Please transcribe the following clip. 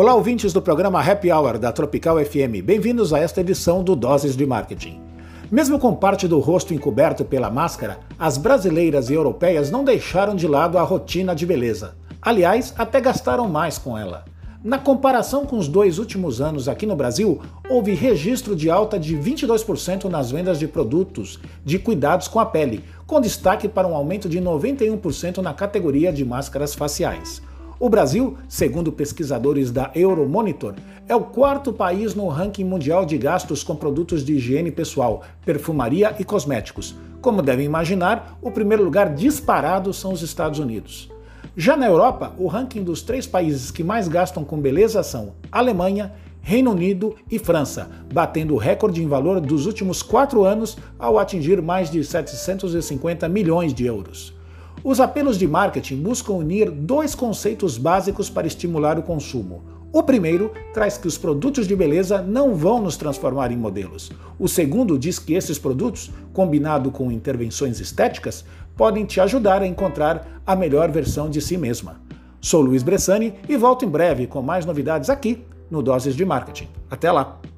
Olá, ouvintes do programa Happy Hour da Tropical FM. Bem-vindos a esta edição do Doses de Marketing. Mesmo com parte do rosto encoberto pela máscara, as brasileiras e europeias não deixaram de lado a rotina de beleza. Aliás, até gastaram mais com ela. Na comparação com os dois últimos anos aqui no Brasil, houve registro de alta de 22% nas vendas de produtos de cuidados com a pele, com destaque para um aumento de 91% na categoria de máscaras faciais. O Brasil, segundo pesquisadores da Euromonitor, é o quarto país no ranking mundial de gastos com produtos de higiene pessoal, perfumaria e cosméticos. Como devem imaginar, o primeiro lugar disparado são os Estados Unidos. Já na Europa, o ranking dos três países que mais gastam com beleza são Alemanha, Reino Unido e França, batendo o recorde em valor dos últimos quatro anos ao atingir mais de 750 milhões de euros. Os apelos de marketing buscam unir dois conceitos básicos para estimular o consumo. O primeiro traz que os produtos de beleza não vão nos transformar em modelos. O segundo diz que esses produtos, combinado com intervenções estéticas, podem te ajudar a encontrar a melhor versão de si mesma. Sou Luiz Bressani e volto em breve com mais novidades aqui no Doses de Marketing. Até lá!